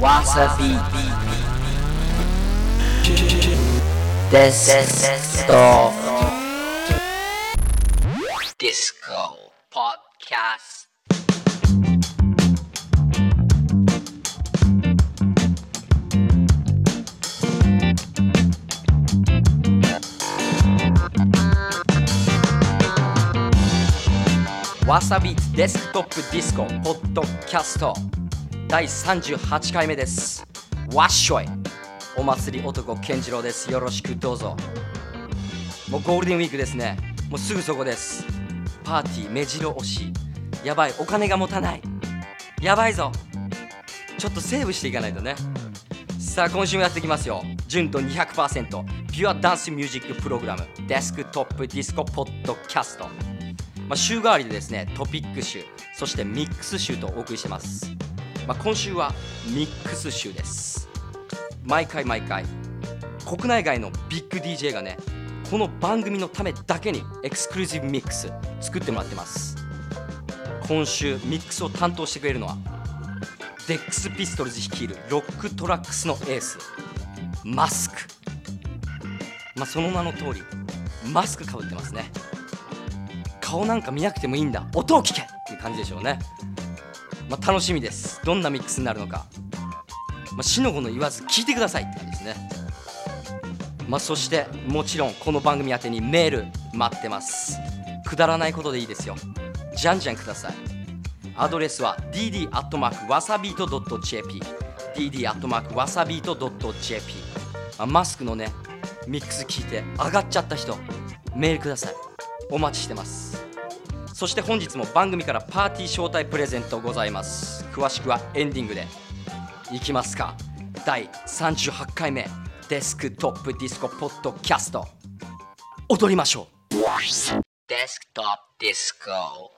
わさび。デストディスコポッキャスわさびデスクトップディスコポッドキャスト。第38回目です。わっしょい。お祭り男健次郎です。よろしくどうぞ。もうゴールデンウィークですね。もうすぐそこです。パーティー目白押し。やばい。お金が持たない。やばいぞ。ちょっとセーブしていかないとね。さあ今週もやっていきますよ。純度200%ピュアダンスミュージックプログラムデスクトップディスコポッドキャスト。まあ、週替わりでですねトピック集。そしてミックス集とお送りしてます、まあ、今週はミックス集です。毎回毎回国内外のビッグ DJ がねこの番組のためだけにエクスクルーシブミックス作ってもらってます。今週ミックスを担当してくれるのは DEXPISTOLS 率いる ROC TRAX のエースマスク。まあその名の通りマスクかぶってますね。顔なんか見なくてもいいんだ。音を聞けっていう感じでしょうね、まあ、楽しみです。どんなミックスになるのか、まあ、死の子の言わず聞いてくださいって感じですね。まあそしてもちろんこの番組宛てにメール待ってます。くだらないことでいいですよ。じゃんじゃんください。アドレスは dd.wasabeat.jp dd.wasabeat.jp、マスクのねミックス聞いて上がっちゃった人メールください。お待ちしてます。そして本日も番組からパーティー招待プレゼントございます。詳しくはエンディングでいきますか。第38回目デスクトップディスコポッドキャスト。踊りましょう。デスクトップディスコ。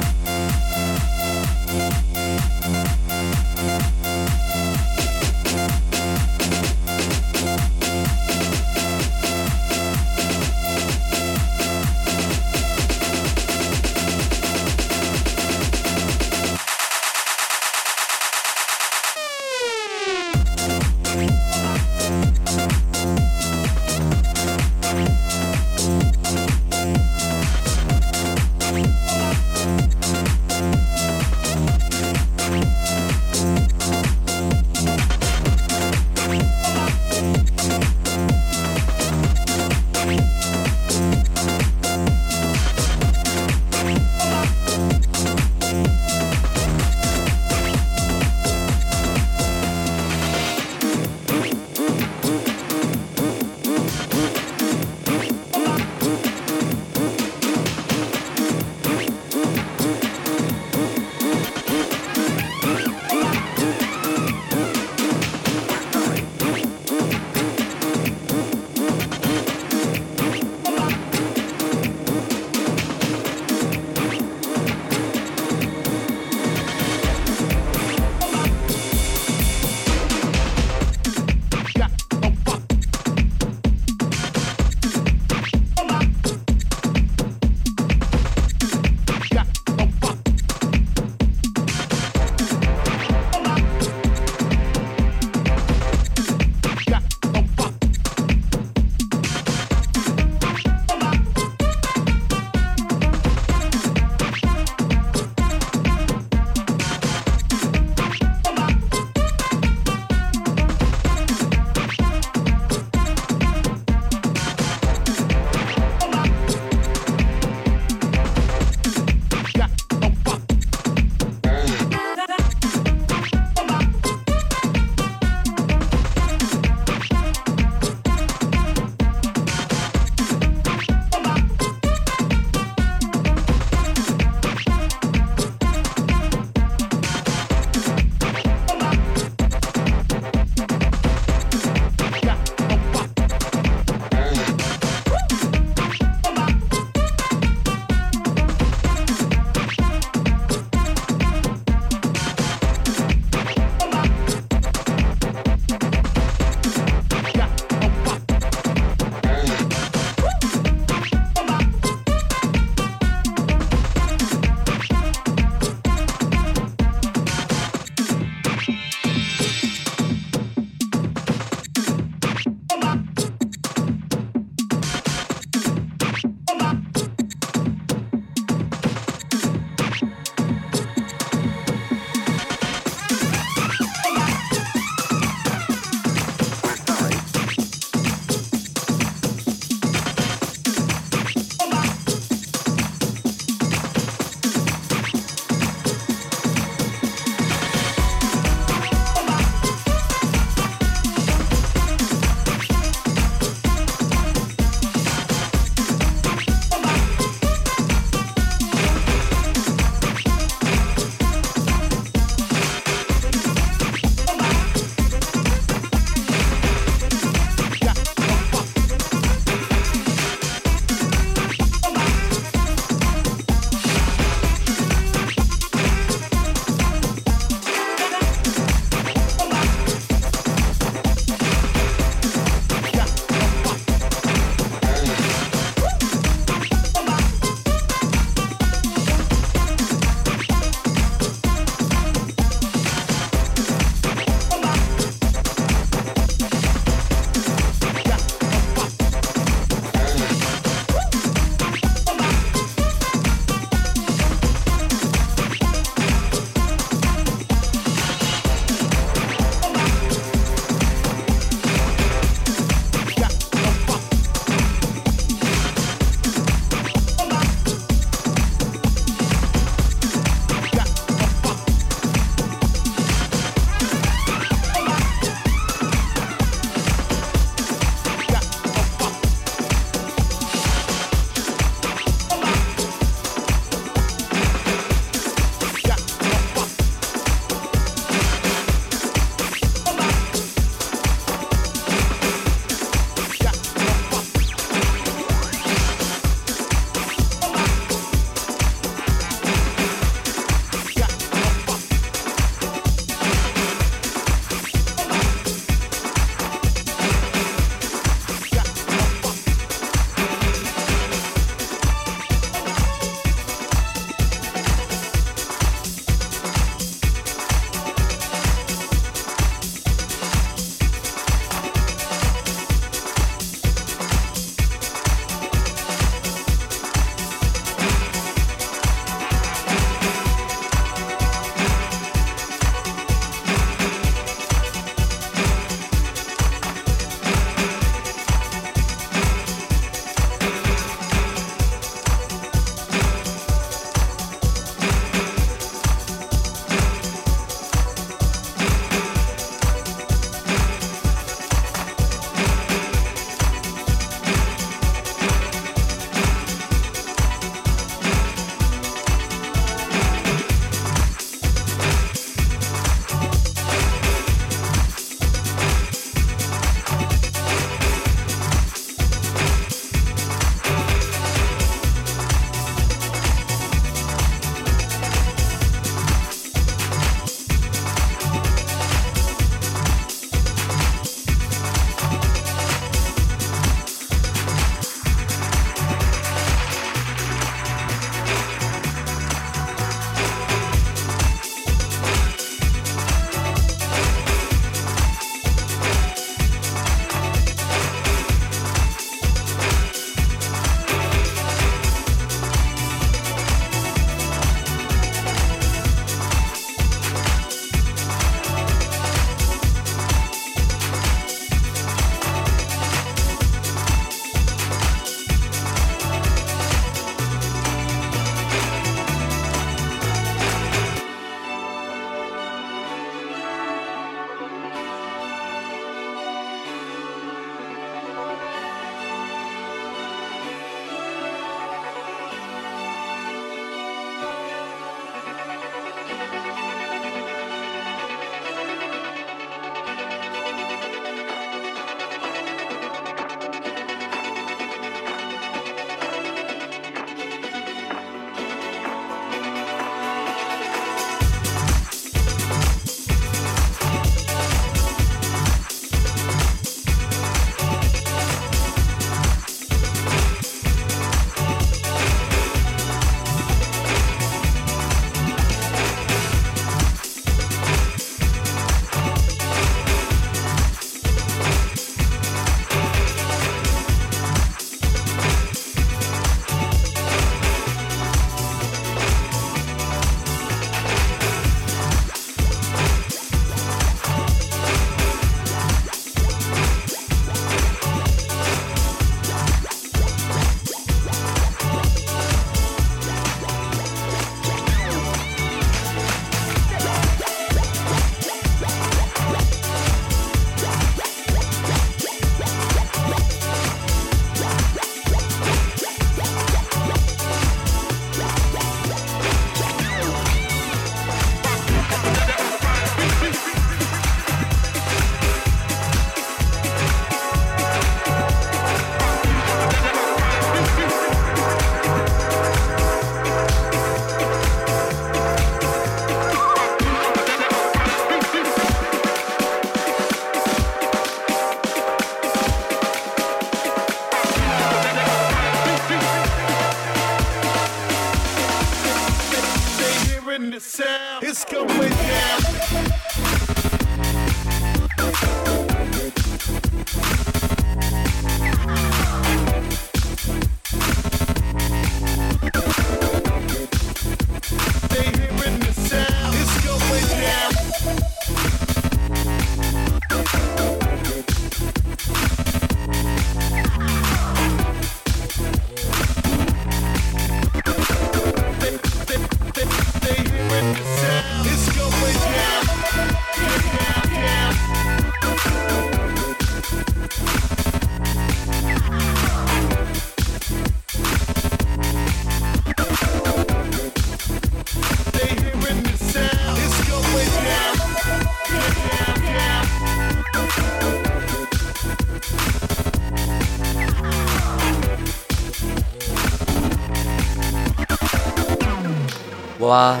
わ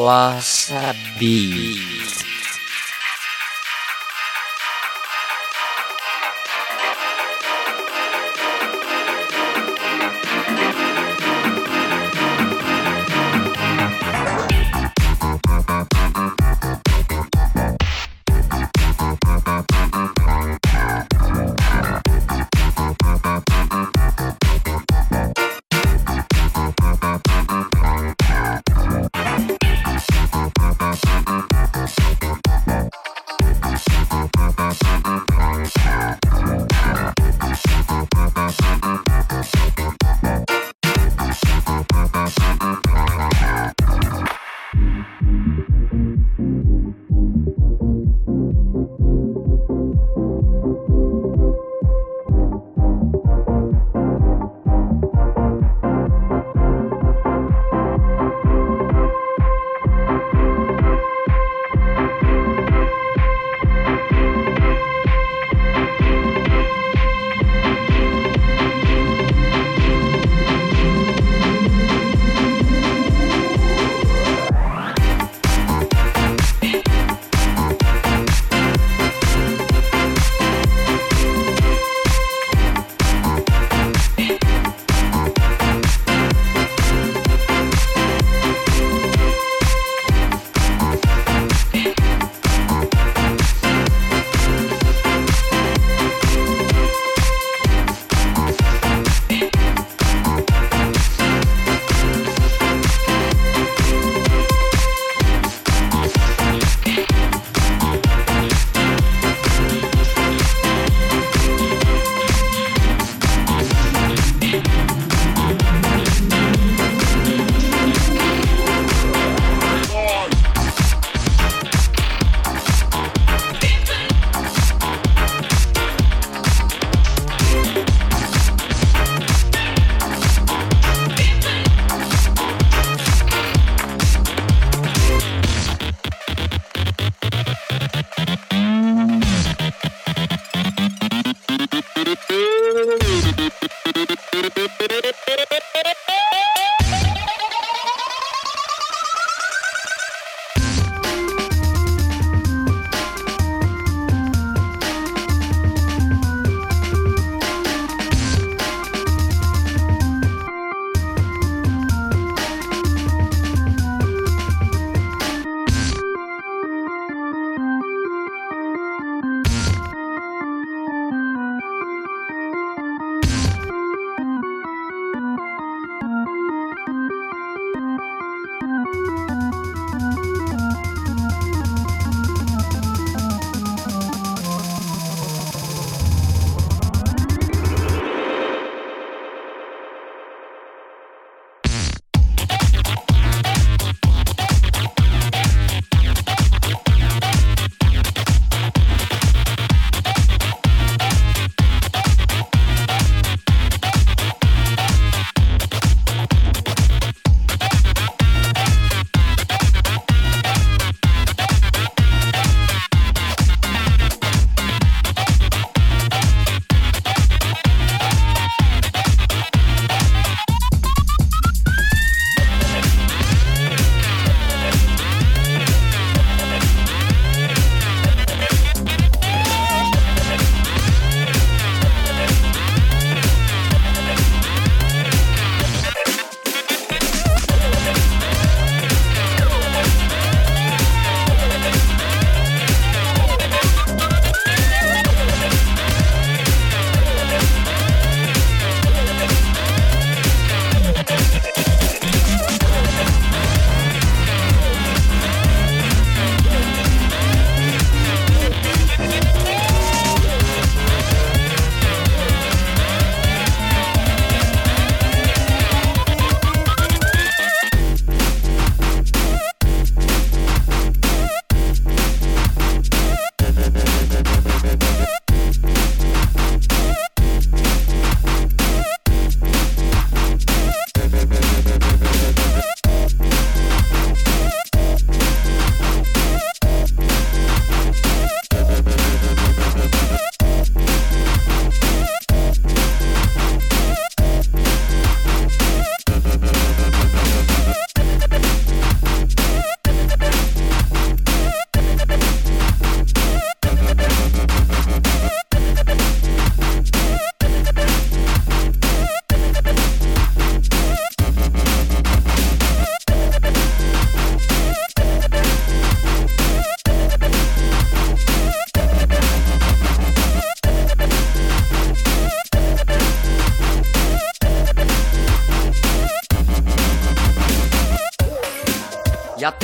わ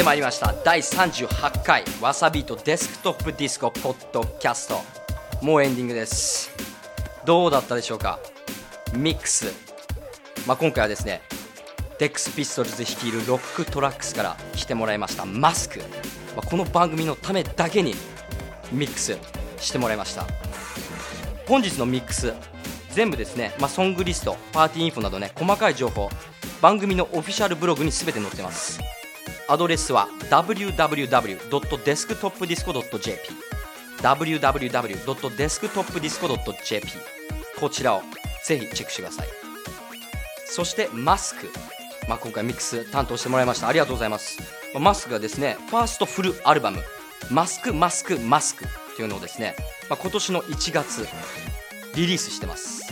まいりました。第38回 wasabeat デスクトップディスコポッドキャスト。もうエンディングです。どうだったでしょうか？ミックス、まあ、今回はですね DEXPISTOLS 率いる ROC TRAX から来てもらいました。マスク、まあ、この番組のためだけにミックスしてもらいました。本日のミックス全部ですね、まあ、ソングリストパーティーインフォなどね細かい情報番組のオフィシャルブログに全て載ってます。アドレスは www.desktopdisco.jp www.desktopdisco.jp こちらをぜひチェックしてください。そしてマスク、まあ、今回ミックス担当してもらいました。ありがとうございます。マスクがですねファーストフルアルバム「マスクマスクマスク」というのをですね、まあ、今年の1月リリースしてます。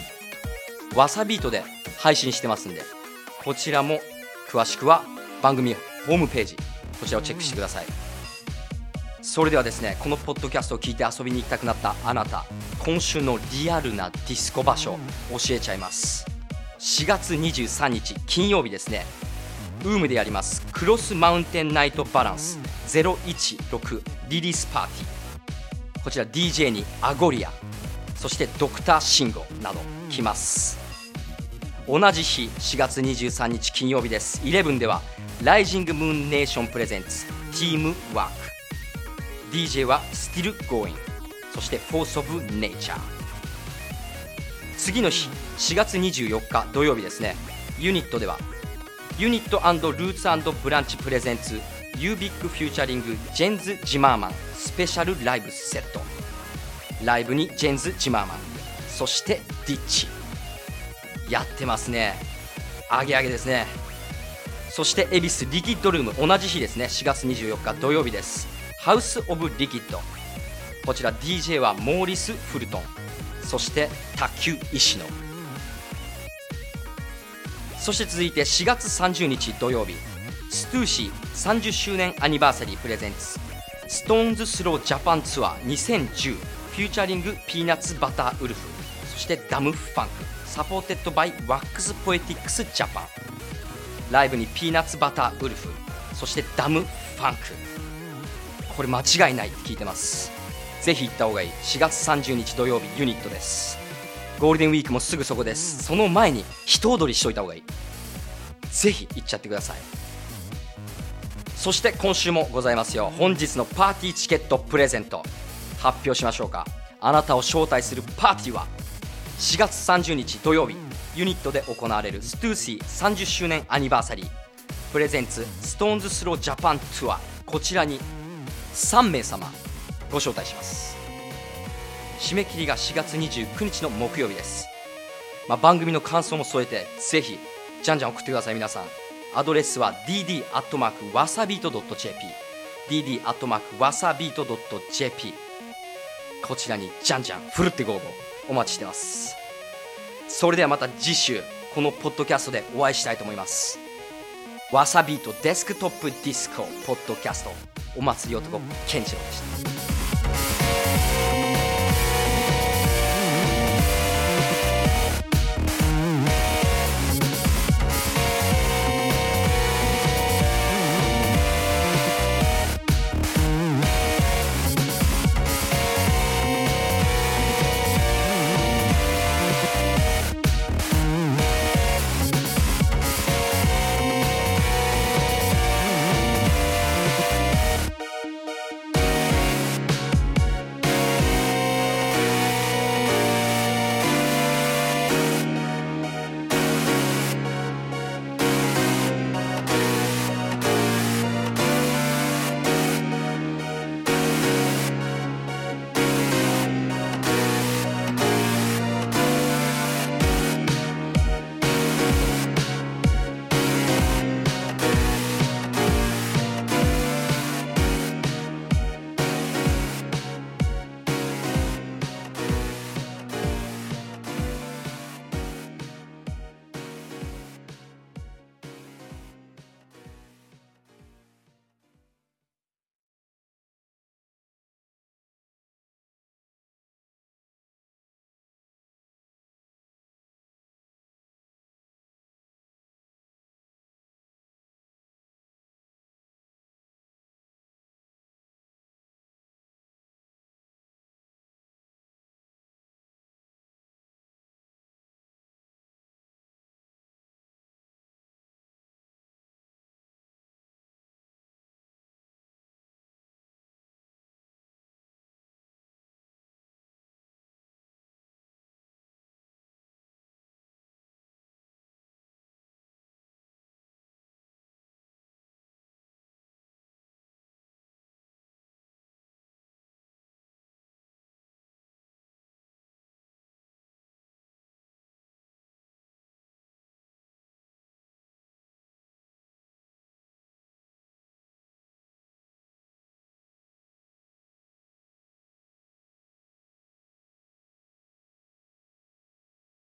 わさビートで配信してますんでこちらも詳しくは番組ホームページこちらをチェックしてください。それではですねこのポッドキャストを聞いて遊びに行きたくなったあなた今週のリアルなディスコ場所教えちゃいます。4月23日金曜日ですね。ウームでやります。クロスマウンテンナイトバランス016リリースパーティー。こちら DJ にアゴリアそしてドクターシンゴなど来ます。同じ日4月23日金曜日です。11ではライジングムーンネーションプレゼンツチームワーク DJ は Still Going そして Force of Nature 次の日4月24日土曜日ですね。ユニットではユニットルーツブランチプレゼンツユービックフューチャリングジェンズ・ジマーマンスペシャルライブセットライブにジェンズ・ジマーマン。そしてディッチやってますね。アゲアゲですね。そして恵比寿リキッドルーム同じ日ですね。4月24日土曜日です。ハウス・オブ・リキッド。こちら DJ はモーリス・フルトン。そして卓球石野。そして続いて4月30日土曜日。 Stussy 30周年アニバーサリー presents。 Stones Throw Japan Tour 2010 featuring Peanut Butter Wolf。そして Dam-Funk。 supported by Wax Poetics Japan ライブに Peanut Butter Wolf そして Dam-Funk これ間違いないって聞いてます。ぜひ行った方がいい。4月30日土曜日ユニットです。ゴールデンウィークもすぐそこです。その前に一踊りしといた方がいい。ぜひ行っちゃってください。そして今週もございますよ。本日のパーティーチケットプレゼント発表しましょうか。あなたを招待するパーティーは4月30日土曜日ユニットで行われる Stussy 30周年アニバーサリー。 presents Stones Throw Japan Tour。こちらに3名様ご招待します。締め切りが4月29日の木曜日です、まあ、番組の感想も添えてぜひじゃんじゃん送ってください皆さん。アドレスは dd アットマークわさビート .jp dd アットマークわさビート .jp こちらにじゃんじゃんふるってご応募お待ちしてます。それではまた次週このポッドキャストでお会いしたいと思います。 wasabeat デスクトップディスコポッドキャスト。お祭り男健次郎でした。